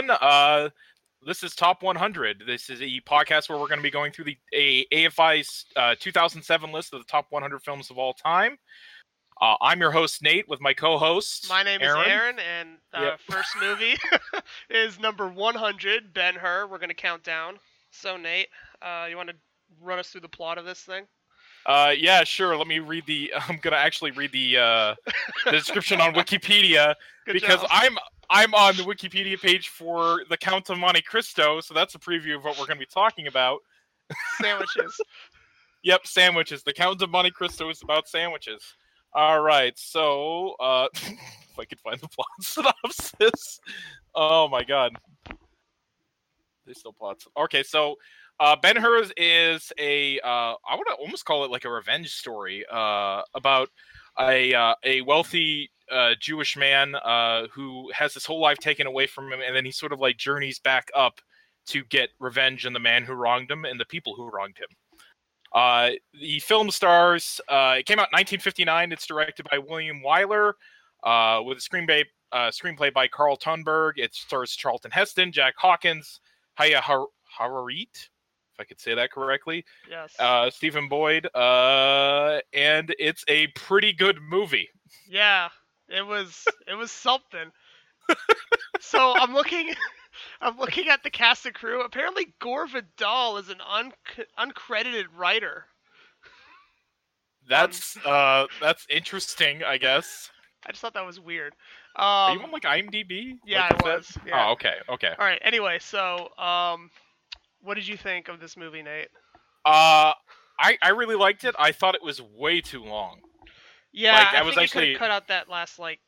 everyone. Uh, this is Top 100. This is a podcast where we're going to be going through the a, AFI's uh, 2007 list of the top 100 films of all time. Uh, I'm your host Nate with my co-host. My name Aaron. is Aaron, and uh, Yep. first movie is number 100, Ben Hur. We're gonna count down. So Nate, uh, you want to run us through the plot of this thing? Uh, yeah, sure. Let me read the. I'm gonna actually read the uh, the description on Wikipedia Good because job. I'm I'm on the Wikipedia page for the Count of Monte Cristo, so that's a preview of what we're gonna be talking about. sandwiches. Yep, sandwiches. The Count of Monte Cristo is about sandwiches. All right, so uh, if I could find the plot synopsis. Oh my god, they still plots. Okay, so uh, Ben Hur is a uh, I would almost call it like a revenge story uh, about a uh, a wealthy uh, Jewish man uh, who has his whole life taken away from him, and then he sort of like journeys back up to get revenge on the man who wronged him and the people who wronged him. Uh, the film stars. Uh, it came out in 1959. It's directed by William Wyler, uh, with a screenplay uh, screenplay by Karl Tunberg. It stars Charlton Heston, Jack Hawkins, Haya Har- Harareet, if I could say that correctly, Yes. uh, Stephen Boyd, uh, and it's a pretty good movie. yeah. It was. It was something. so I'm looking. I'm looking at the cast and crew. Apparently, Gore Vidal is an un- uncredited writer. That's uh, that's interesting, I guess. I just thought that was weird. Are Um, you on like IMDb? yeah, Like, I was. Yeah. Oh, okay, okay. All right. Anyway, so um, what did you think of this movie, Nate? Uh, I I really liked it. I thought it was way too long. Yeah, Like, I I, was think actually- you could have cut out that last like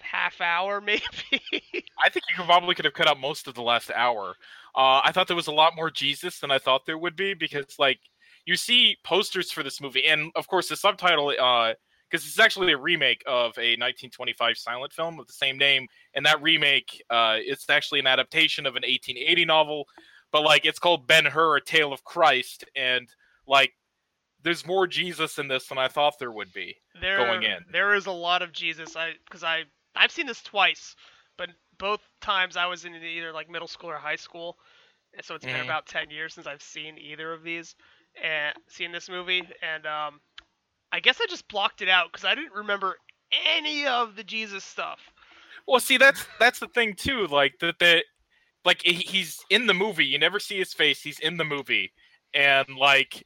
half hour, maybe. I think you could probably could have cut out most of the last hour. Uh, I thought there was a lot more Jesus than I thought there would be because, like, you see posters for this movie, and of course the subtitle, uh, because it's actually a remake of a 1925 silent film of the same name, and that remake, uh, it's actually an adaptation of an 1880 novel, but like it's called Ben Hur: A Tale of Christ, and like there's more Jesus in this than I thought there would be. there, Going in. there is a lot of Jesus. I because I I've seen this twice, but both times I was in either like middle school or high school, and so it's been Mhm. about ten years since I've seen either of these and seen this movie, and um, I guess I just blocked it out because I didn't remember any of the Jesus stuff. Well, see, that's that's the thing too. Like that, the like he's in the movie. You never see his face. He's in the movie, and like,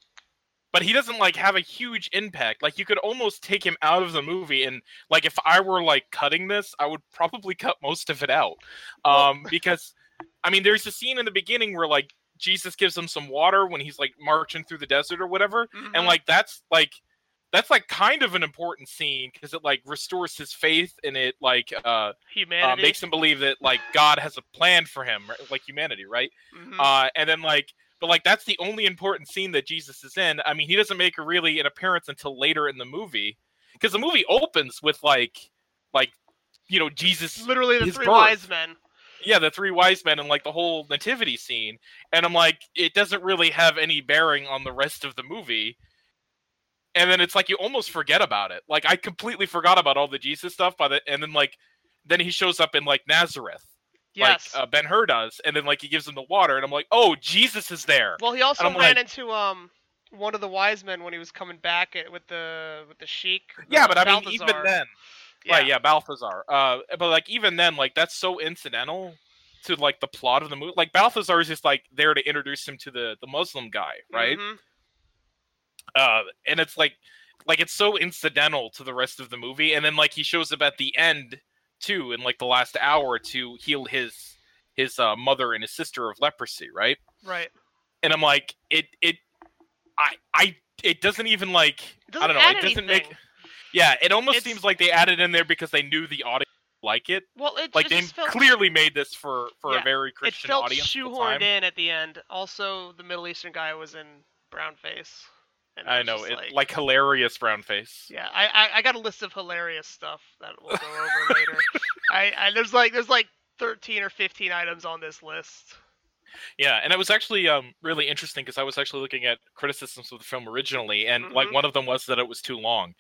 but he doesn't like have a huge impact. Like you could almost take him out of the movie, and like if I were like cutting this, I would probably cut most of it out, Well- um, because I mean, there's a scene in the beginning where like Jesus gives him some water when he's like marching through the desert or whatever, and Mhm. like that's like that's like kind of an important scene because it like restores his faith and it like uh uh, makes him believe that like God has a plan for him, right? like humanity, right? Mhm. Uh, and then like, but like that's the only important scene that Jesus is in. I mean, he doesn't make a really an appearance until later in the movie because the movie opens with like, like, you know, Jesus, literally the three birth. wise men. yeah, the three wise men and like the whole nativity scene, and I'm like, it doesn't really have any bearing on the rest of the movie. And then it's like you almost forget about it. Like I completely forgot about all the Jesus stuff by the and then like then he shows up in like Nazareth Yes. like uh, Ben Hur does, and then like he gives him the water, and I'm like, oh, Jesus is there. Well, he also ran like- into um one of the wise men when he was coming back at, with the with the sheik. yeah, but I mean, even Balthazar. then, right? Yeah, Balthazar. Uh, but like even then, like that's so incidental to like the plot of the movie. Like Balthazar is just like there to introduce him to the the Muslim guy, right? Mhm. Uh, and it's like like it's so incidental to the rest of the movie, and then like he shows up at the end too, in like the last hour to heal his his uh, mother and his sister of leprosy, right? Right. and I'm like, it it I I it doesn't even like I doesn't don't know, it doesn't anything. make yeah, it almost It's- seems like they added in there because they knew the audience like it. Well, it, Like it they felt clearly made this for for Yeah, a very it Christian felt audience. at the shoehorned time. in at the end. Also, the Middle Eastern guy was in brown face. And I know it like, like hilarious brown face. Yeah, I, I I got a list of hilarious stuff that we'll go over later. I, I there's like there's like 13 or 15 items on this list. Yeah, and it was actually um really interesting because I was actually looking at criticisms of the film originally, and like Mhm. one of them was that it was too long.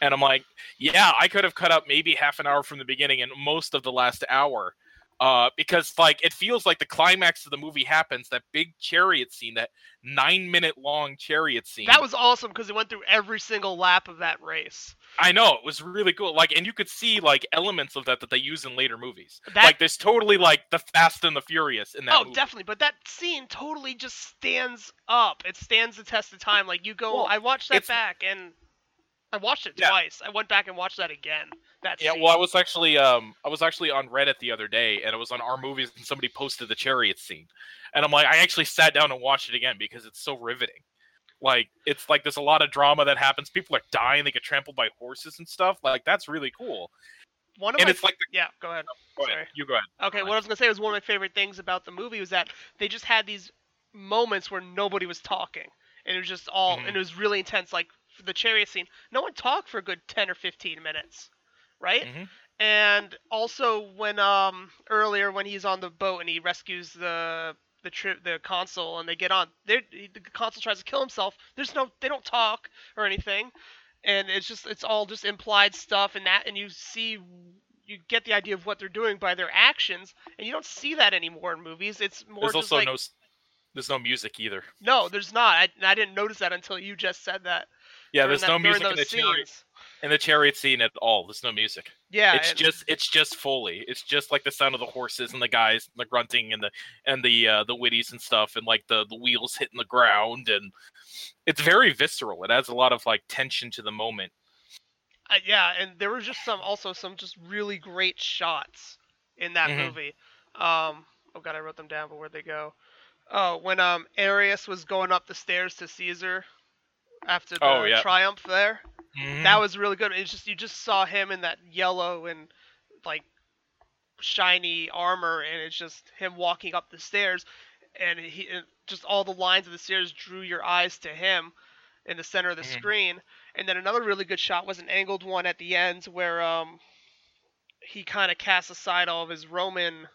And I'm like, yeah, I could have cut out maybe half an hour from the beginning and most of the last hour. Uh, because like it feels like the climax of the movie happens that big chariot scene that nine minute long chariot scene That was awesome because it went through every single lap of that race. i know it was really cool like and you could see like elements of that that they use in later movies That like there's totally like the fast and the furious in that oh, movie. definitely. But that scene totally just stands up. It stands the test of time. Like you go, Well, I watched that it's- back and I watched it Yeah. twice. I went back and watched that again. That Yeah, scene. well, I was actually um I was actually on Reddit the other day, and it was on our movies, and somebody posted the chariot scene, and I'm like, I actually sat down and watched it again because it's so riveting. Like, it's like there's a lot of drama that happens. People are dying, they get trampled by horses and stuff. Like, that's really cool. one of and my it's like the, yeah. Go ahead. go ahead, sorry. you go ahead. Okay, what I was gonna say was one of my favorite things about the movie was that they just had these moments where nobody was talking, and it was just all, Mhm. and it was really intense. Like for the chariot scene, no one talked for a good ten or fifteen minutes, right? Mhm. And also when um earlier when he's on the boat and he rescues the the trip the consul and they get on, they the consul tries to kill himself. There's no, they don't talk or anything, and it's just it's all just implied stuff and that, and you see you get the idea of what they're doing by their actions, and you don't see that anymore in movies. It's more There's also like no there's no music either. no, there's not. I, I didn't notice that until you just said that. Yeah, there's that- no music in the chariot in the chariot scene at all. There's no music. Yeah, it's and- just it's just Foley. It's just like the sound of the horses and the guys, and the grunting and the and the uh, the witties and stuff, and like the the wheels hitting the ground, and it's very visceral. It adds a lot of like tension to the moment. Uh, yeah, and there was just some also some just really great shots in that Mhm. movie. Um, oh god, I wrote them down, but where'd they go? Oh, when um Arrius was going up the stairs to Caesar after the Oh, yeah. triumph there, Mhm. that was really good. It's just you just saw him in that yellow and like shiny armor, and it's just him walking up the stairs, and he and just all the lines of the stairs drew your eyes to him in the center of the Mhm. screen. And then another really good shot was an angled one at the end where um he kind of casts aside all of his Roman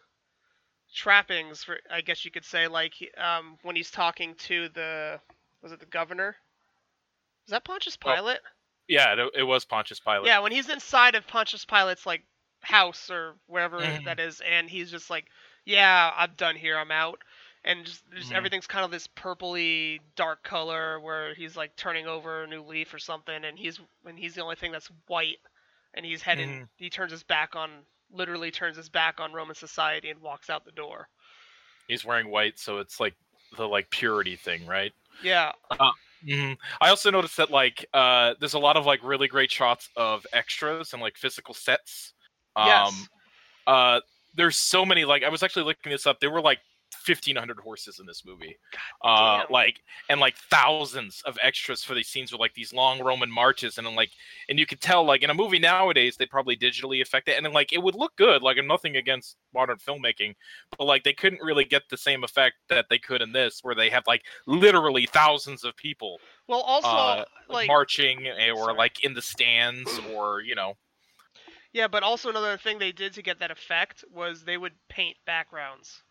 trappings, for I guess you could say, like um when he's talking to the was it the governor? Was that Pontius Oh, Pilate? yeah, it, it was Pontius Pilate. Yeah, when he's inside of Pontius Pilate's like house or wherever Mhm. that is, and he's just like, "Yeah, I'm done here. I'm out." And just, just Mhm. everything's kind of this purpley dark color where he's like turning over a new leaf or something, and he's and he's the only thing that's white, and he's heading. Mhm. He turns his back on, literally turns his back on Roman society and walks out the door. He's wearing white, so it's like the like purity thing, right? Yeah, hmm I also noticed that like uh, there's a lot of like really great shots of extras and like physical sets. Um, Yes. uh, there's so many. Like I was actually looking this up. There were like 1,500 horses in this movie. Uh, like and like thousands of extras for these scenes with like these long Roman marches and then like and you could tell like in a movie nowadays they probably digitally affect it and then like it would look good. Like I'm nothing against modern filmmaking, but like they couldn't really get the same effect that they could in this, where they have like literally thousands of people well, also uh, like marching eh, or Sorry. like in the stands or you know yeah, but also another thing they did to get that effect was they would paint backgrounds.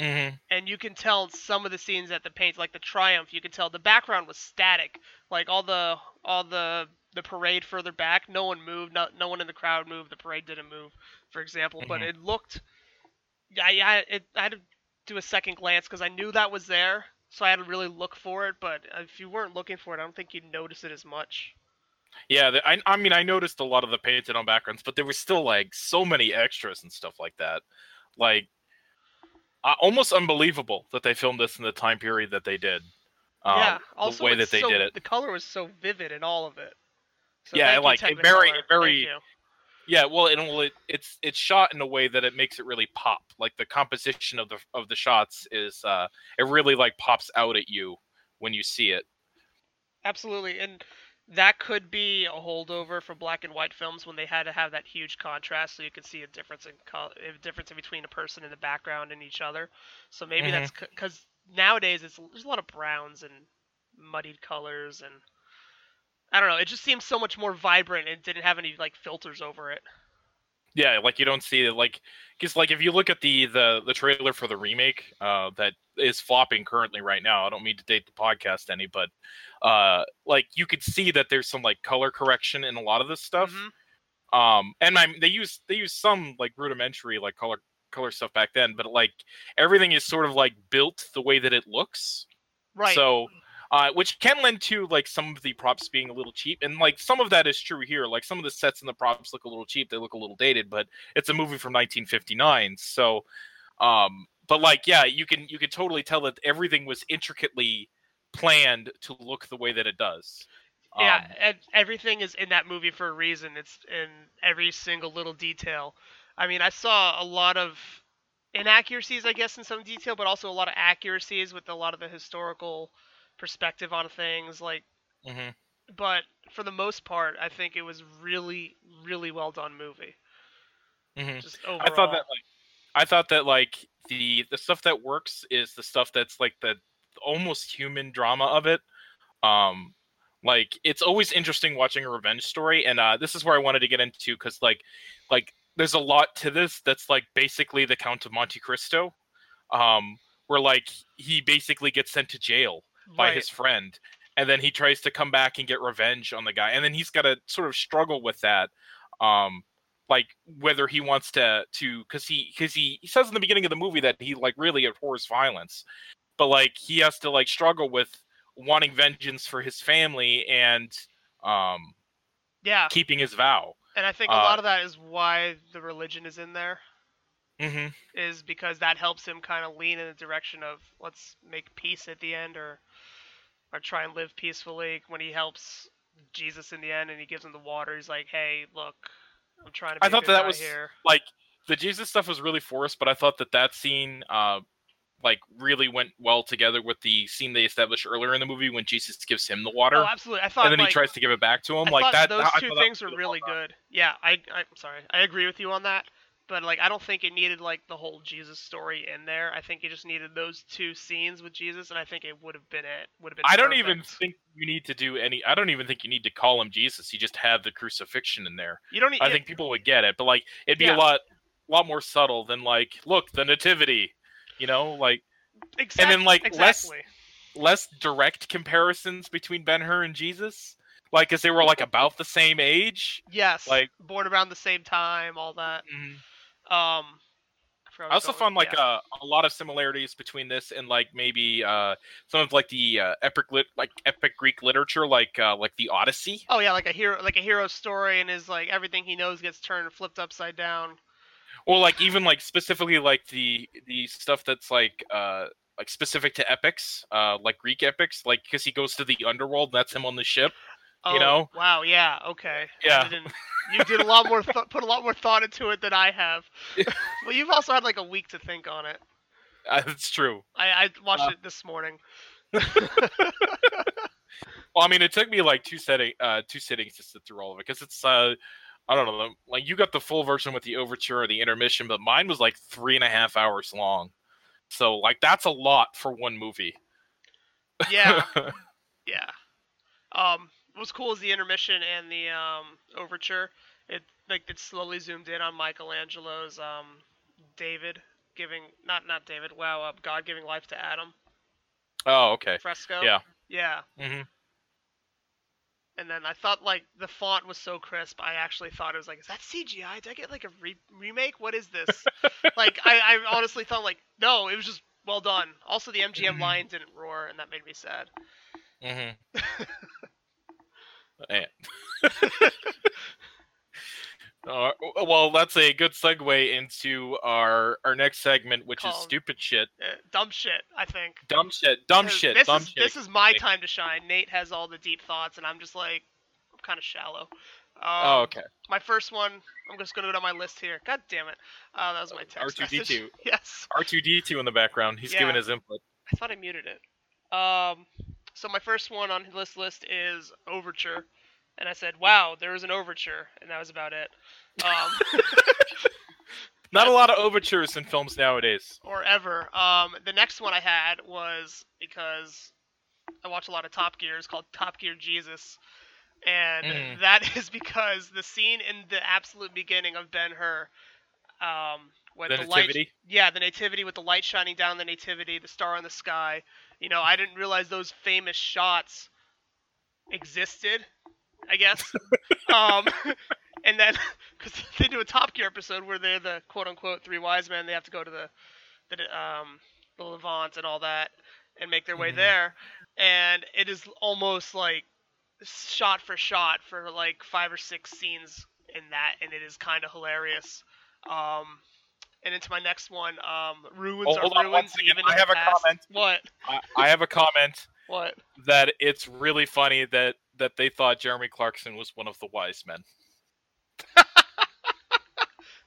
Mm-hmm. and you can tell some of the scenes at the paint like the triumph you can tell the background was static. Like all the all the the parade further back no one moved no, no one in the crowd moved the parade didn't move for example. But Mhm. it looked yeah yeah it, i had to do a second glance because i knew that was there so i had to really look for it. But if you weren't looking for it i don't think you'd notice it as much. Yeah the, I, I mean i noticed a lot of the painted on backgrounds but there was still like so many extras and stuff like that. Like uh, almost unbelievable that they filmed this in the time period that they did um, yeah also the way that they so- did it. the color was so vivid in all of it. So Yeah, like, it very- Thank very- yeah well it, well, it it's it's shot in a way that it makes it really pop. Like the composition of the of the shots is uh it really like pops out at you when you see it. Absolutely, and that could be a holdover from black and white films when they had to have that huge contrast, so you could see a difference in color, a difference in between a person in the background and each other. So maybe Mhm. that's because nowadays it's there's a lot of browns and muddied colors, and I don't know. It just seems so much more vibrant and didn't have any like filters over it. Yeah, like you don't see it like because like if you look at the the the trailer for the remake uh that is flopping currently right now. I don't mean to date the podcast any, but uh like you could see that there's some like color correction in a lot of this stuff. Mhm. Um and I they use they use some like rudimentary like color color stuff back then, but like everything is sort of like built the way that it looks. Right. So, uh, which can lend to like some of the props being a little cheap, and like some of that is true here. Like some of the sets and the props look a little cheap; they look a little dated, but it's a movie from 1959. So, um, but like yeah, you can you can totally tell that everything was intricately planned to look the way that it does. yeah, Um, and everything is in that movie for a reason. It's in every single little detail. I mean, I saw a lot of inaccuracies, I guess, in some detail, but also a lot of accuracies with a lot of the historical perspective on things. Like, mhm. but for the most part, I think it was really, really well done movie. Mhm. Just overall. I thought that like I thought that like the the stuff that works is the stuff that's like the almost human drama of it. Um like it's always interesting watching a revenge story and uh this is where I wanted to get into cuz like like there's a lot to this that's like basically the Count of Monte Cristo. Um where like he basically gets sent to jail by Right. his friend and then he tries to come back and get revenge on the guy and then he's got to sort of struggle with that um like whether he wants to to because he because he, he says in the beginning of the movie that he like really abhors violence but like he has to like struggle with wanting vengeance for his family and um Yeah, keeping his vow and I think a uh, lot of that is why the religion is in there. hmm is because that helps him kind of lean in the direction of let's make peace at the end or or try and live peacefully when he helps Jesus in the end and he gives him the water he's like hey look I'm trying to be I thought that guy was- here. like the jesus stuff was really forced but i thought that that scene uh like really went well together with the scene they established earlier in the movie when jesus gives him the water oh absolutely. I thought and then like, he tries to give it back to him. I like that those two things were really really well good. Yeah I I'm sorry. I agree with you on that but like I don't think it needed like the whole Jesus story in there I think it just needed those two scenes with Jesus and I think it would have been it would have been I don't even think you need to do any. I don't even think you need to call him Jesus. You just have the crucifixion in there. you don't need I think people would get it, but like it'd be Yeah. a lot, lot more subtle than like, look, the nativity. You know, like exactly, and then, like, less- exactly. less direct comparisons between Ben Hur and Jesus, like because they were like about the same age. Yes, Like- born around the same time, all that. Mm-hmm. Um, forgot I also found like yeah. a, a lot of similarities between this and like maybe uh, some of like the uh, epic lit like epic Greek literature, like uh, like the Odyssey. oh yeah, like a hero, like a hero story, and his like everything he knows gets turned flipped upside down. or like even like specifically like the the stuff that's like uh like specific to epics uh like greek epics like because he goes to the underworld and that's him on the ship Oh, You know? Wow. Yeah. Okay. Yeah. didn't- you did a lot more, th- put a lot more thought into it than I have. well, you've also had like a week to think on it. uh, that's true I, I watched Uh, it this morning. well i mean it took me like two setting uh two sittings to sit through all of it because it's uh i don't know like you got the full version with the overture or the intermission but mine was like three and a half hours long so like that's a lot for one movie Yeah. Yeah. Um, what's cool is the intermission and the um overture. It like it slowly zoomed in on Michelangelo's um David giving not not David. Wow, uh, God giving life to Adam oh okay fresco. Yeah. Yeah. hmm And then I thought like the font was so crisp. I actually thought it was like, is that CGI? Did I get like a re- remake? What is this? like I, I honestly thought like no, it was just well done. Also, the MGM Mhm. lion didn't roar, and that made me sad. Mm-hmm. yeah. Uh, well, that's a good segue into our our next segment, which is stupid shit, Uh, dumb shit. I think. dumb shit, dumb shit, This dumb is shit. this is my time to shine. Nate has all the deep thoughts, and I'm just like, I'm kind of shallow. Um, oh, okay. My first one. I'm just gonna go down my list here. God damn it. Uh, that was my text R2D2. message. Yes. R two D two in the background. He's Yeah. giving his input. I thought I muted it. Um, so my first one on this list is Overture, and I said, "Wow, there was an overture," and that was about it. Um, Not a lot of overtures in films nowadays. or ever. Um, the next one I had was because I watch a lot of Top Gear. It's called Top Gear Jesus, and Mhm. that is because the scene in the absolute beginning of Ben Hur, um, with The the, light, yeah, the nativity with the light shining down the nativity, the star in the sky. You know, I didn't realize those famous shots existed. I guess. um, and then because they do a Top Gear episode where they're the quote unquote three wise men. They have to go to the the um the Levant and all that and make their way Mhm. there, and it is almost like shot for shot for like five or six scenes in that, and it is kind of hilarious. Um, and into my next one, um, ruins Oh, are hold on ruins second. even I have the a past. comment. What? I, I have a comment What? that it's really funny that that they thought Jeremy Clarkson was one of the wise men.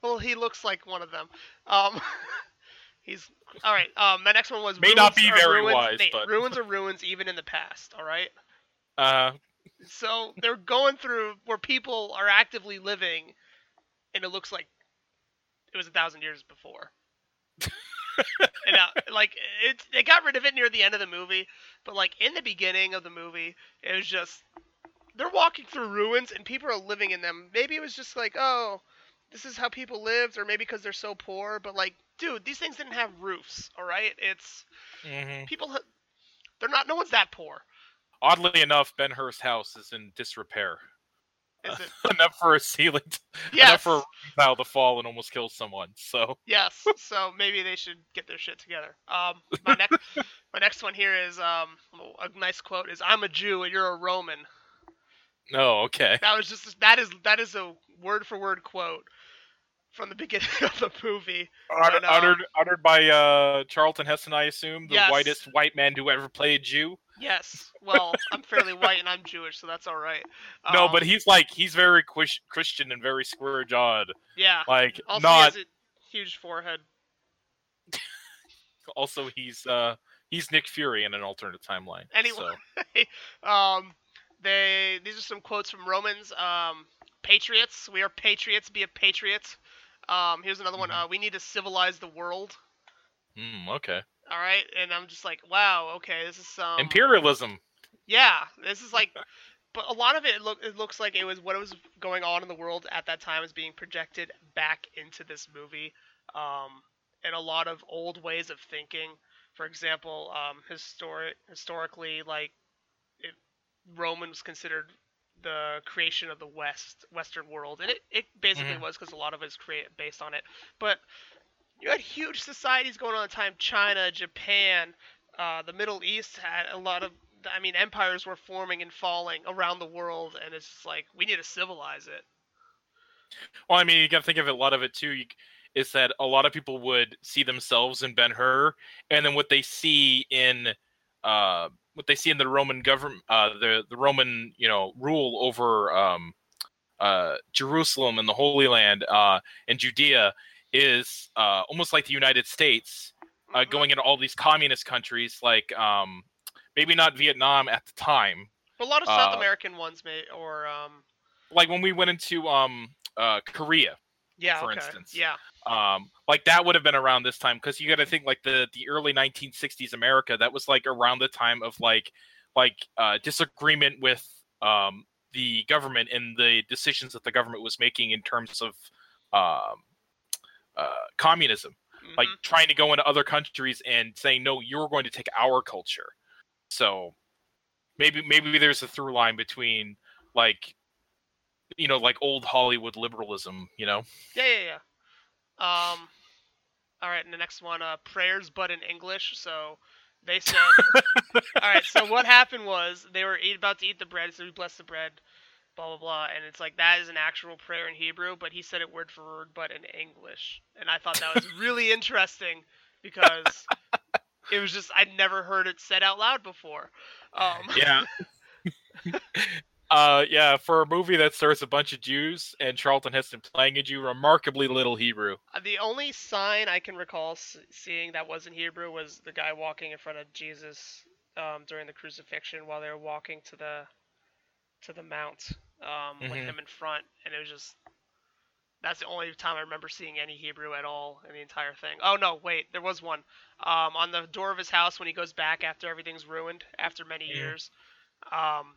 Well, he looks like one of them. Um, he's all right. Um, my next one was May ruins not be very ruins. wise, Nate, but- ruins are ruins even in the past. All right. Uh, So they're going through where people are actively living, and it looks like it was a thousand years before. and uh, like it, they got rid of it near the end of the movie, but like in the beginning of the movie, it was just they're walking through ruins and people are living in them. Maybe it was just like, oh, this is how people lived, or maybe because they're so poor. But like, dude, these things didn't have roofs. All right, it's mhm. people. They're not. No one's that poor. Oddly enough, Ben Hur's house is in disrepair. Is it? enough for a ceiling, to, Yes. enough for a tile to fall and almost kill someone. So Yes, so maybe they should get their shit together. Um, my next, my next one here is um, a nice quote is "I'm a Jew and you're a Roman." no, okay. That was just that is that is a word for word quote from the beginning of the movie. Uttered, And, um, uttered, uttered by uh, Charlton Heston, I assume, the Yes. whitest white man to ever play a Jew. Yes, well, I'm fairly white and I'm Jewish, so that's all right. no, Um, but he's like he's very quis- Christian and very square jawed. yeah. Like Also, not. he has a huge forehead. Also, he's uh he's Nick Fury in an alternate timeline. Anyway. so. Um, they these are some quotes from Romans. Um, patriots, we are patriots. Be a patriot. Um, here's another one. Mhm. Uh, we need to civilize the world. Mm, okay. All right, and I'm just like, wow, okay, this is some Imperialism. Yeah, this is like, but a lot of it look it looks like it was what was going on in the world at that time is being projected back into this movie, um, and a lot of old ways of thinking. For example, um, historic historically, like, it, Roman was considered the creation of the West Western world, and it, it basically Mhm. was because a lot of it is created based on it. But you had huge societies going on at the time. China, Japan, uh, the Middle East had a lot of. I mean, empires were forming and falling around the world, and it's just like we need to civilize it. Well, I mean, you got to think of it, a lot of it too. You, is that a lot of people would see themselves in Ben Hur, and then what they see in uh, what they see in the Roman government, uh, the the Roman you know rule over um, uh, Jerusalem and the Holy Land uh, and Judea is uh, almost like the United States uh, Mhm. going into all these communist countries, like um, maybe not Vietnam at the time, But a lot of South uh, American ones may, or um, like when we went into um, uh, Korea. yeah, for okay. instance. yeah, um like that would have been around this time because you got to think like the the early 1960s america that was like around the time of like like uh disagreement with um the government and the decisions that the government was making in terms of um uh communism like mhm. trying to go into other countries and saying no you're going to take our culture so maybe maybe there's a through line between like you know like old hollywood liberalism you know yeah, yeah, yeah. Um, all right, and the next one, uh, prayers, but in English. So they said, all right. So what happened was they were eat, about to eat the bread, so we bless the bread, blah blah blah, and it's like that is an actual prayer in Hebrew, but he said it word for word, but in English, and I thought that was really interesting because it was just I'd never heard it said out loud before. Um, yeah. uh, yeah, for a movie that stars a bunch of Jews and Charlton Heston playing a Jew, remarkably little Hebrew. Uh, The only sign I can recall seeing that was in Hebrew was the guy walking in front of Jesus um, during the crucifixion while they were walking to the to the mount um, with Mhm. him in front, and it was just that's the only time I remember seeing any Hebrew at all in the entire thing. Oh no, wait, there was one um, on the door of his house when he goes back after everything's ruined after many Mhm. years. Um,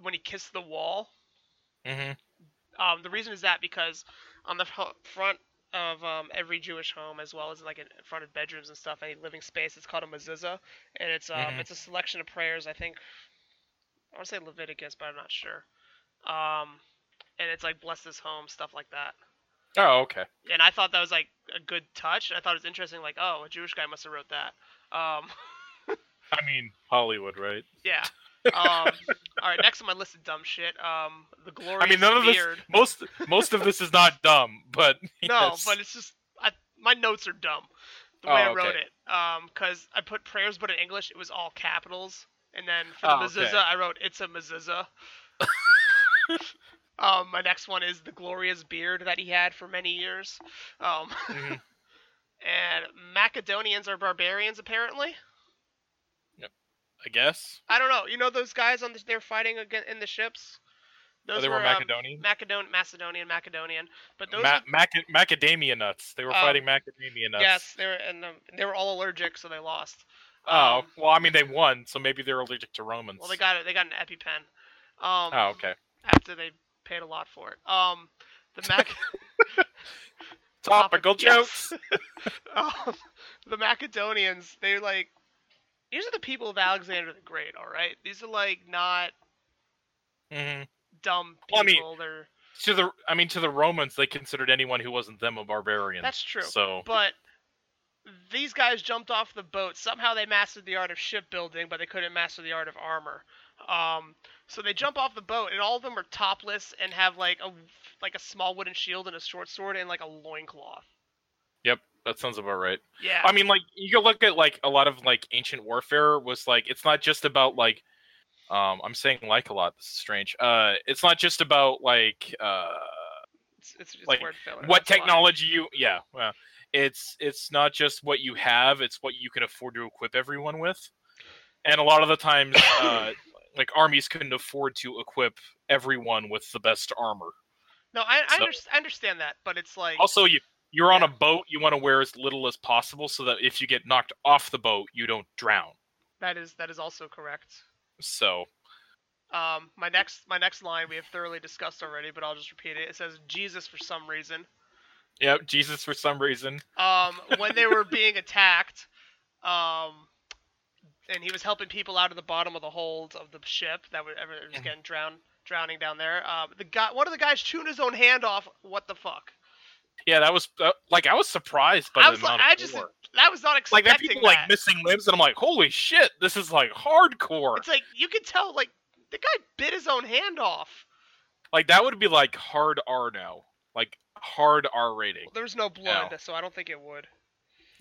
when he kissed the wall, Mm-hmm. um, the reason is that because on the front of um, every Jewish home, as well as like in front of bedrooms and stuff, any living space, it's called a mezuzah, and it's um, Mhm. it's a selection of prayers. I think I want to say Leviticus, but I'm not sure. Um, and it's like bless this home, stuff like that. Oh, okay. and I thought that was like a good touch. I thought it was interesting. Like, oh, a Jewish guy must have wrote that. Um, I mean Hollywood, right? yeah. Um, all right, next on my list of dumb shit. Um, the glory. I mean, none of this- beard. Most most of this is not dumb, but No, yes. but it's just I, my notes are dumb. The way Oh, I wrote okay. it. Um, because I put prayers, but in English it was all capitals, and then for the Oh, okay. I wrote it's a mezuzah. um, my next one is the glorious beard that he had for many years. Um, Mhm. and Macedonians are barbarians apparently. Yep. I guess I don't know. You know those guys on the, they're fighting again in the ships. Those oh, they were, um, Macedonian. Macedon- Macedonian, Macedonian. But those Ma- maca- macadamia nuts. They were Oh. fighting macadamia nuts. yes, they were and um, they were all allergic, so they lost. Oh Um, well, I mean they won, so maybe they're allergic to Romans. Well, they got it. They got an EpiPen. Um, Oh, okay. After they paid a lot for it. Um, the Mac. Topical jokes. um, the Macedonians. They're like. These are the people of Alexander the Great. All right. These are like not hmm dumb Well, I people. mean- They're. To the, I mean, to the Romans, they considered anyone who wasn't them a barbarian. That's true. So But these guys jumped off the boat. Somehow they mastered the art of shipbuilding, but they couldn't master the art of armor. Um, so they jump off the boat, and all of them are topless and have like a like a small wooden shield and a short sword and like a loincloth. Yep, that sounds about right. Yeah. I mean, like you can look at like a lot of like ancient warfare was like it's not just about like um I'm saying like a lot. This is strange. Uh, it's not just about like uh it's, it's, it's like, what technology you yeah well it's it's not just what you have it's what you can afford to equip everyone with and a lot of the times uh like armies couldn't afford to equip everyone with the best armor No, I I, So- underst- I understand that, but it's like also you you're on a boat you want to wear as little as possible so that if you get knocked off the boat you don't drown that is that is also correct. so Um, my next my next line we have thoroughly discussed already, but I'll just repeat it. It says Jesus for some reason. yeah jesus for some reason um, when they were being attacked, um, and he was helping people out of the bottom of the hold of the ship that were ever was Mhm. getting drowned, drowning down there. Um, the guy, one of the guys chewed his own hand off. What the fuck? yeah that was uh, like i was surprised by I the was like, amount of I just, gore. I was not like that expecting people like missing limbs and i'm like holy shit this is like hardcore It's like you could tell, like the guy bit his own hand off. Like that would be like hard R now, like hard R rating. There was no blood, so I don't think it would.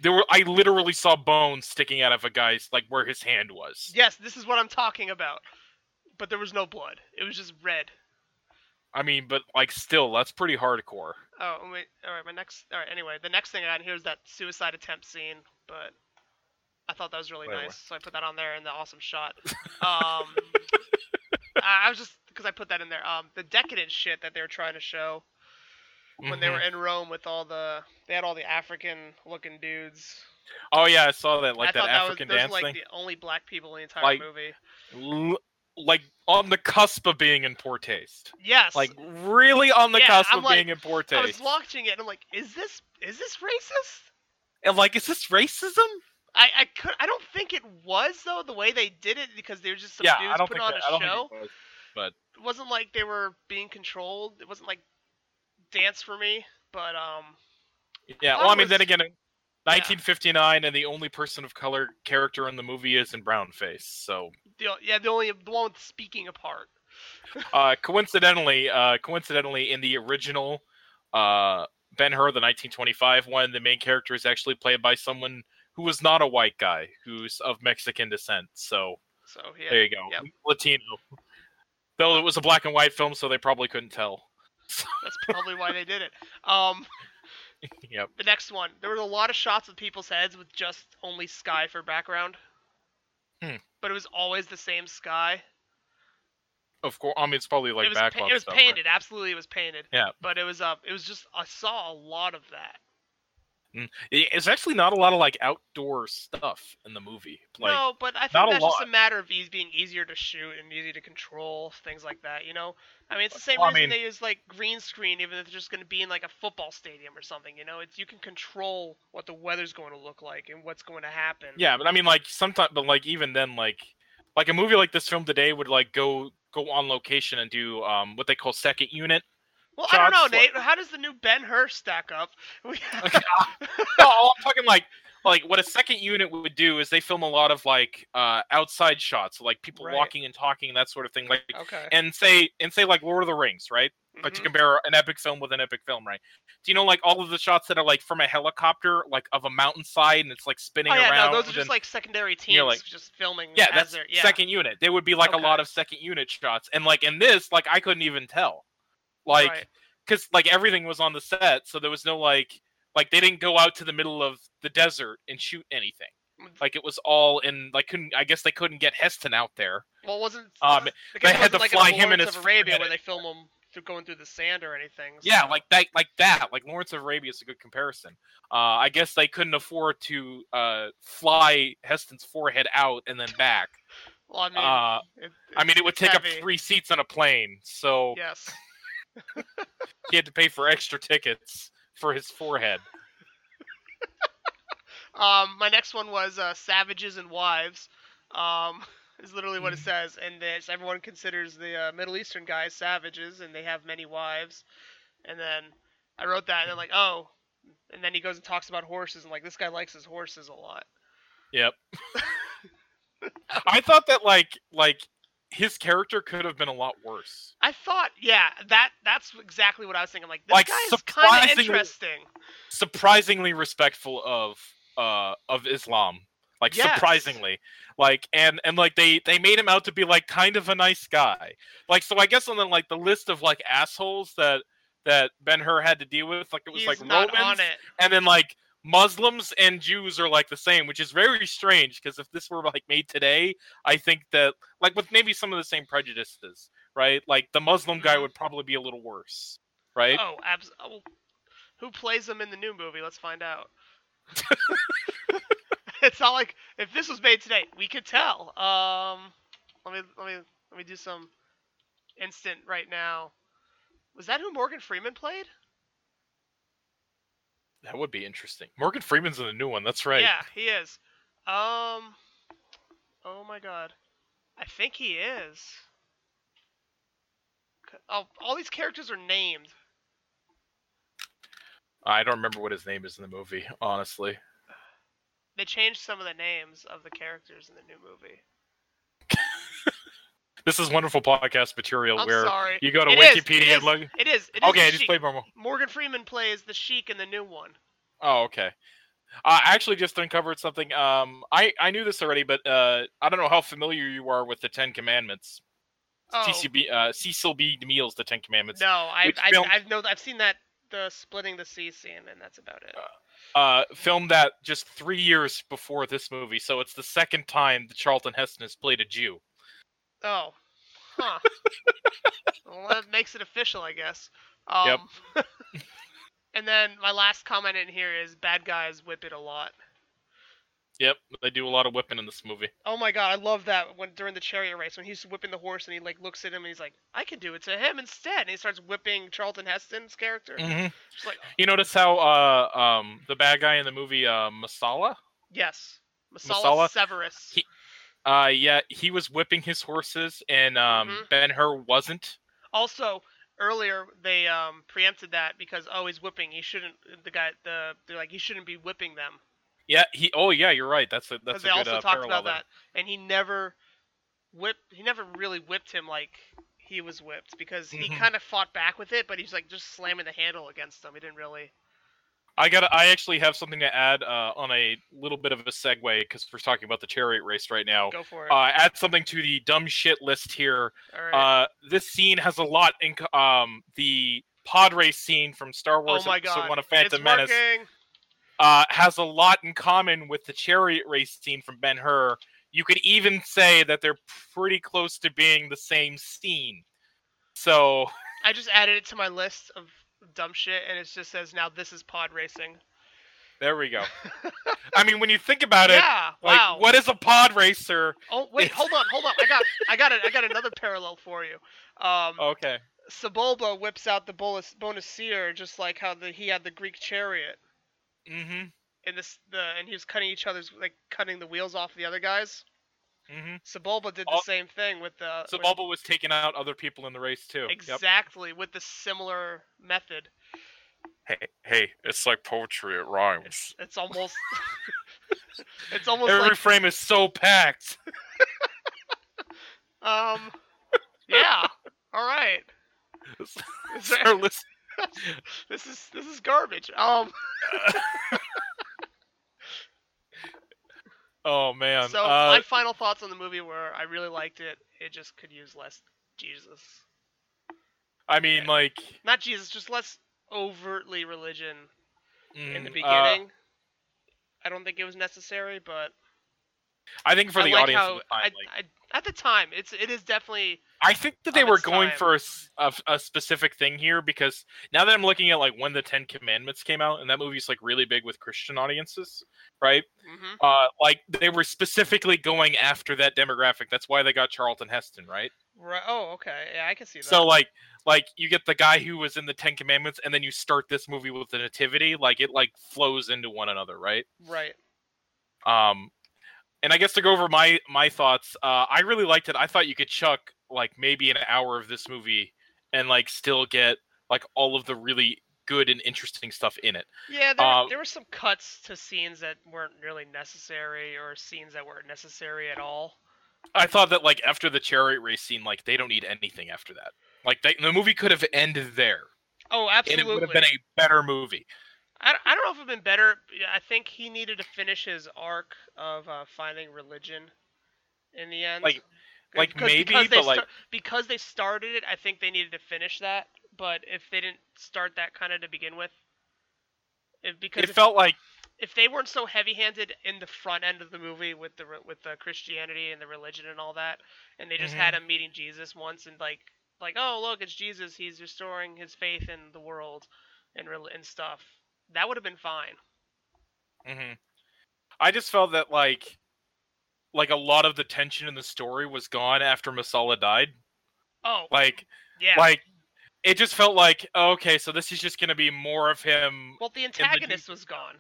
There were I literally saw bones sticking out of a guy's like where his hand was. Yes, this is what I'm talking about. But there was no blood. It was just red. I mean, but like still, that's pretty hardcore. Oh wait, all right. My next, all right. Anyway, the next thing I got in here is that suicide attempt scene, but I thought that was really nice, so I put that on there in the awesome shot. Um, I, I was just because I put that in there. Um, the decadent shit that they were trying to show when they Mhm. were in Rome with all the, they had all the African-looking dudes. Oh yeah, I saw that like I that African that was those dance like thing, the only black people in the entire Like, movie. L- like on the cusp of being in poor taste. Yes. Like really on the Yeah, cusp I'm of like- being in poor taste. I was watching it and I'm like, is this is this racist? And like, is this racism? I I could I don't think it was though the way they did it because they were just some yeah, dudes putting on that, I a don't show. think it was. but It wasn't like they were being controlled. It wasn't like dance for me. But um, Yeah, well, I mean, then again, 1959, and the only person of color character in the movie is in brown face. So, the yeah the only the one with speaking apart. uh, coincidentally, uh, coincidentally, in the original uh, Ben Hur, the 1925 one, the main character is actually played by someone who was not a white guy, who's of Mexican descent. So So yeah, there you go, yep. Latino. Though it was a black and white film, so they probably couldn't tell. that's probably why they did it. Um, yep. the next one, there were a lot of shots of people's heads with just only sky for background. Hmm. But it was always the same sky. Of course, I mean it's probably like it was pa- it was stuff, right? painted. Absolutely, it was painted. Yeah. But it was uh, it was just I saw a lot of that. It- It's actually not a lot of like outdoor stuff in the movie. Like, no, but I think a that's just a matter of ease being easier to shoot and easy to control, things like that. You know, I mean, it's the same Well, I reason mean- they use like green screen, even if it's just going to be in like a football stadium or something. You know, it's you can control what the weather's going to look like and what's going to happen. Yeah, but I mean, like sometimes, but like even then, like like a movie like this film today would like go go on location and do um what they call second unit. Well, I don't know, shots, Nate. How does the new Ben Hur stack up? Okay, no, all I'm talking like like what a second unit would do is they film a lot of like uh outside shots, like people Right. walking and talking and that sort of thing. Like okay. and say and say like Lord of the Rings, right? Like to compare an epic film with an epic film, right? Do you know like all of the shots that are like from a helicopter, like of a mountainside, and it's like spinning Oh yeah, around? no, those are just and- like secondary teams you're like- just filming. yeah, as that's yeah. second unit. They would be like a lot of second unit shots, and like in this, like I couldn't even tell, like Right. because like everything was on the set, so there was no like like they didn't go out to the middle of the desert and shoot anything. Mm. Like it was all in like couldn't I guess they couldn't get Heston out there. Well, wasn't Um, they had to like fly in him Lawrence his Arabia where they film them through going through the sand or anything. Yeah, like that like that. Like Lawrence of Arabia is a good comparison. Uh I guess they couldn't afford to uh fly Heston's forehead out and then back. Well, I mean, uh, it, I mean it would take up three seats on a plane, so Yes. He had to pay for extra tickets for his forehead. Um, my next one was uh, Savages and Wives. Um, is literally what it Mhm. says, and this everyone considers the uh, Middle Eastern guys savages, and they have many wives. And then I wrote that, and then like, oh, and then he goes and talks about horses, and like this guy likes his horses a lot. Yep. I thought that like like his character could have been a lot worse. I thought, yeah, that that's exactly what I was thinking. Like this Like, guy is kind of interesting. Surprisingly respectful of uh of Islam. Like Yes. surprisingly. Like and and like they they made him out to be like kind of a nice guy. Like so I guess on the like the list of like assholes that that Ben Hur had to deal with like it was He's like Romans and then like Muslims and Jews are like the same, which is very strange because if this were like made today, I think that like with maybe some of the same prejudices, right? Like the Muslim guy Mhm. would probably be a little worse, right? Oh, abs- oh, who plays him in the new movie? Let's find out. it's not like if this was made today, we could tell. Um, let me let me let me do some instant right now. Was that who Morgan Freeman played? That would be interesting. Morgan Freeman's in the new one. That's right. Yeah, he is. Um, oh my god, I think he is. Oh, all these characters are named. I don't remember what his name is in the movie, honestly. They changed some of the names of the characters in the new movie. This is wonderful podcast material I'm where sorry. you go to It Wikipedia is, and look. It is. It is Okay, I just played more. Morgan Freeman plays the Sheik in the new one. Oh, okay. Uh, I actually just uncovered something. Um, I I knew this already, but uh, I don't know how familiar you are with the Ten Commandments. Oh TCB, uh, Cecil B. DeMille's The Ten Commandments. no, I I film- I've know I've seen that the splitting the sea scene, and that's about it. Uh, filmed that just three years before this movie, so it's the second time that Charlton Heston has played a Jew. Oh, huh. well, that makes it official, I guess. Um, Yep. and then my last comment in here is bad guys whip it a lot. Yep, they do a lot of whipping in this movie. Oh my god, I love that when during the chariot race when he's whipping the horse and he like looks at him and he's like, I can do it to him instead, and he starts whipping Charlton Heston's character. Mm-hmm. Just like, You notice how uh, um, the bad guy in the movie uh, Messala? yes, Messala, Messala, Severus. he- Uh, yeah, he was whipping his horses, and um, Mhm. Ben Hur wasn't. Also, earlier they um, preempted that because oh he's whipping, he shouldn't. The guy, the they're like he shouldn't be whipping them. Yeah, he. Oh, yeah, you're right. That's a that's a they good also uh, talked about there. that, and he never whipped. He never really whipped him like he was whipped because he Mhm. kind of fought back with it, but he's like just slamming the handle against him. He didn't really. I got. I actually have something to add uh, on a little bit of a segue because we're talking about the chariot race right now. Go for it. Uh, add something to the dumb shit list here. Right. Uh, this scene has a lot in um the pod race scene from Star Wars oh my Episode god. One of Phantom it's Menace. working. uh, has a lot in common with the chariot race scene from Ben Hur. You could even say that they're pretty close to being the same scene. So I just added it to my list of dumb shit, and it just says now this is pod racing. there we go. I mean, when you think about it, yeah. like wow. what is a pod racer? Oh wait, hold on, hold on. I got, I got it. I got another parallel for you. Um, Okay. Sebulba whips out the bonus bonus seer just like how the he had the Greek chariot Mm-hmm. And this the and he was cutting each other's like cutting the wheels off the other guys. Hmm Sebulba did the All- same thing with the So with- was taking out other people in the race too. Yep. exactly with the similar method. Hey, hey, it's like poetry. It rhymes. It's it's almost it's almost Every like frame is so packed. um yeah. All right. Is there- this is this is garbage. Um oh man. so uh, my final thoughts on the movie were I really liked it. It just could use less Jesus. I mean, like Not Jesus, just less overtly religion in the mm, uh, beginning. I don't think it was necessary, but I think for I the like audience, how time, I, like, I, at the time it's it is definitely I think that they were going time. for a specific thing here because now that I'm looking at like when the Ten Commandments came out, and that movie's like really big with Christian audiences, right? mhm. Uh, like they were specifically going after that demographic. That's why they got Charlton Heston, right? right. Oh, okay. Yeah, I can see that. So like like you get the guy who was in the Ten Commandments, and then you start this movie with the Nativity. Like it like flows into one another, right? right. Um, and I guess to go over my my thoughts, uh, I really liked it. I thought you could chuck like maybe an hour of this movie and like still get like all of the really good and interesting stuff in it. Yeah, there, Um, there were some cuts to scenes that weren't really necessary, or scenes that weren't necessary at all. I thought that like after the chariot race scene, like they don't need anything after that. Like they, the movie could have ended there, Oh, absolutely. and absolutely. it would have been a better movie. I, I don't know if it'd been better. I think he needed to finish his arc of uh, finding religion in the end. Like- like, Because- maybe, because they but, like- because they started it, I think they needed to finish that. But if they didn't start that kind of to begin with, if, because It if, felt like if they weren't so heavy-handed in the front end of the movie with the with the Christianity and the religion and all that, and they just Mm-hmm. had him meeting Jesus once and like like oh look it's Jesus he's restoring his faith in the world and rel- and stuff that would have been fine. hmm I just felt that like like a lot of the tension in the story was gone after Messala died. Oh Like yeah. like it just felt like okay, so this is just gonna be more of him. well, the antagonist was gone.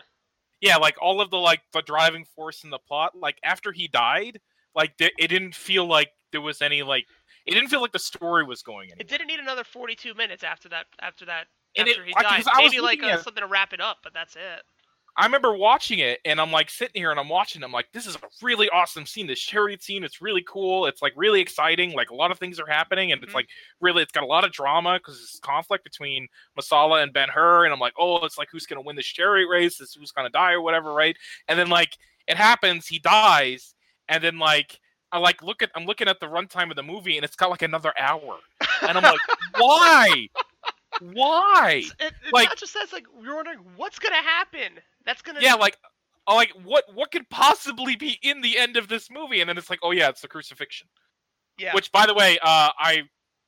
Yeah, like all of the like the driving force in the plot. Like after he died, like th- it didn't feel like there was any like it didn't feel like the story was going anywhere. It didn't need another 42 minutes after that. After that, And it- he died, I was maybe like looking uh, something to wrap it up, but that's it. I remember watching it and I'm like sitting here and I'm watching. I'm like, this is a really awesome scene. This chariot scene, it's really cool. It's like really exciting. Like a lot of things are happening and it's Mhm. like really, it's got a lot of drama because it's conflict between Messala and Ben Hur. And I'm like, oh, it's like who's gonna win this chariot race? This who's gonna die or whatever, right? And then like it happens, he dies, and then like I like look at I'm looking at the runtime of the movie and it's got like another hour, and I'm like, why? Why? It, it Like- not just says like you're wondering what's gonna happen. That's gonna yeah, like, uh, like what what could possibly be in the end of this movie? And then it's like, oh yeah, it's the crucifixion. yeah. Which, by the way, uh, I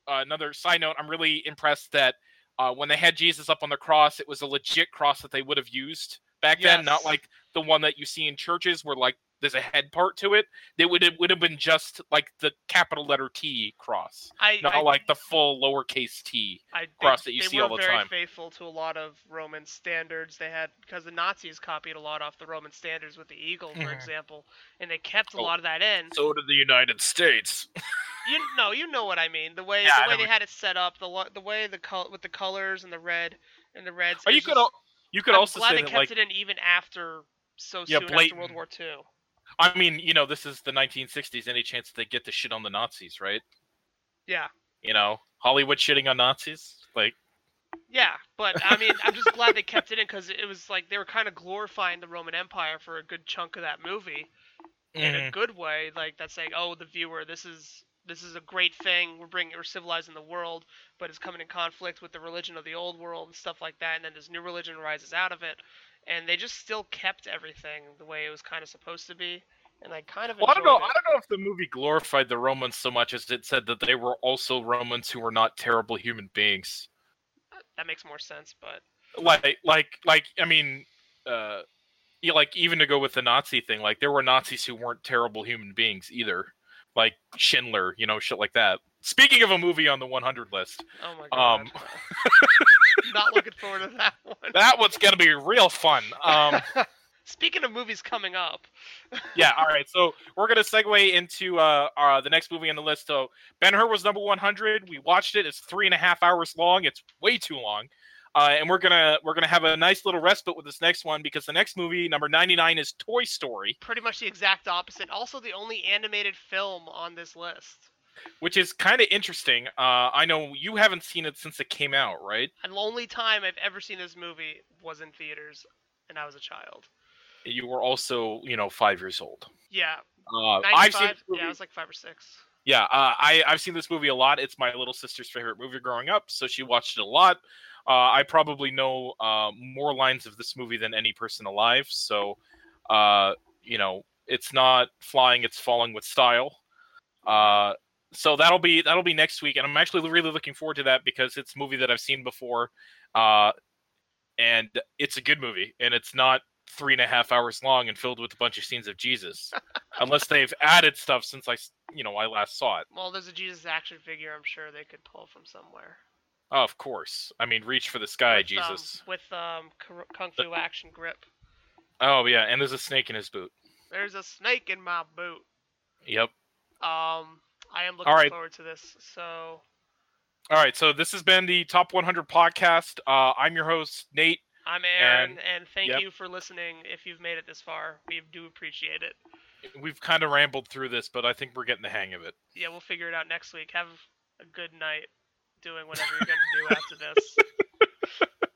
uh, another side note, I'm really impressed that uh, when they had Jesus up on the cross, it was a legit cross that they would have used back then, not like the one that you see in churches where like there's a head part to it. They would have would have been just like the capital letter T cross, I, not I, like the full lowercase T. I, they, cross that you they see were all the time. They were very faithful to a lot of Roman standards. They had because the Nazis copied a lot off the Roman standards with the eagle, for Mhm. example, and they kept a Oh. lot of that in. So did the United States. You know, you know what I mean. The way Yeah, the way they had it set up, the lo- the way the col- with the colors and the red and the reds. Or you could just- al- you could I'm also glad say they that kept like it in even after so Yeah, soon after. World War II. I mean, you know, this is the 1960s. Any chance they get to shit on the Nazis, right? Yeah, You know, Hollywood shitting on Nazis. Like, yeah, but I mean, I'm just glad they kept it in because it was like they were kind of glorifying the Roman Empire for a good chunk of that movie in mhm. a good way. Like that's saying, oh, the viewer, this is this is a great thing. We're bringing we're civilizing the world, but it's coming in conflict with the religion of the old world and stuff like that. And then this new religion rises out of it, and they just still kept everything the way it was kind of supposed to be. And I kind of well, I don't know. enjoyed I don't know if the movie glorified the Romans so much as it said that they were also Romans who were not terrible human beings. That makes more sense, but Like, like, like. I mean, uh, like even to go with the Nazi thing, like there were Nazis who weren't terrible human beings either, like Schindler, you know, shit like that. Speaking of a movie on the 100 list, oh my god, Um, not looking forward to that one. that one's gonna be real fun. Um, Speaking of movies coming up, yeah. All right. So we're gonna segue into uh, uh the next movie on the list. So Ben Hur was number 100. We watched it. It's three and a half hours long. It's way too long. Uh, and we're gonna we're gonna have a nice little respite with this next one because the next movie, number 99, is Toy Story, pretty much the exact opposite. Also, the only animated film on this list. Which is kind of interesting. Uh, I know you haven't seen it since it came out, right? And the only time I've ever seen this movie was in theaters, and I was a child. You were also, you know, five years old. Yeah, Uh, I've seen Yeah, I was like five or six. Yeah, uh, I I've seen this movie a lot. It's my little sister's favorite movie growing up, so she watched it a lot. Uh, I probably know uh, more lines of this movie than any person alive. So, uh, you know, it's not flying; it's falling with style. Uh, so that'll be that'll be next week, and I'm actually really looking forward to that because it's a movie that I've seen before, uh, and it's a good movie, and it's not three and a half hours long and filled with a bunch of scenes of Jesus, unless they've added stuff since I you know, I last saw it. Well, there's a Jesus action figure. I'm sure they could pull from somewhere. Oh, of course. I mean, reach for the sky, with, um, Jesus. with um kung fu action grip. Oh yeah, and there's a snake in his boot. There's a snake in my boot. Yep. Um, I am looking right. forward to this. So All right, so this has been the Top 100 podcast. Uh, I'm your host, Nate. I'm Aaron, And- and, thank yep. you for listening. If you've made it this far, we do appreciate it. We've kind of rambled through this, but I think we're getting the hang of it. Yeah, we'll figure it out next week. Have a good night doing whatever you're gonna do after this.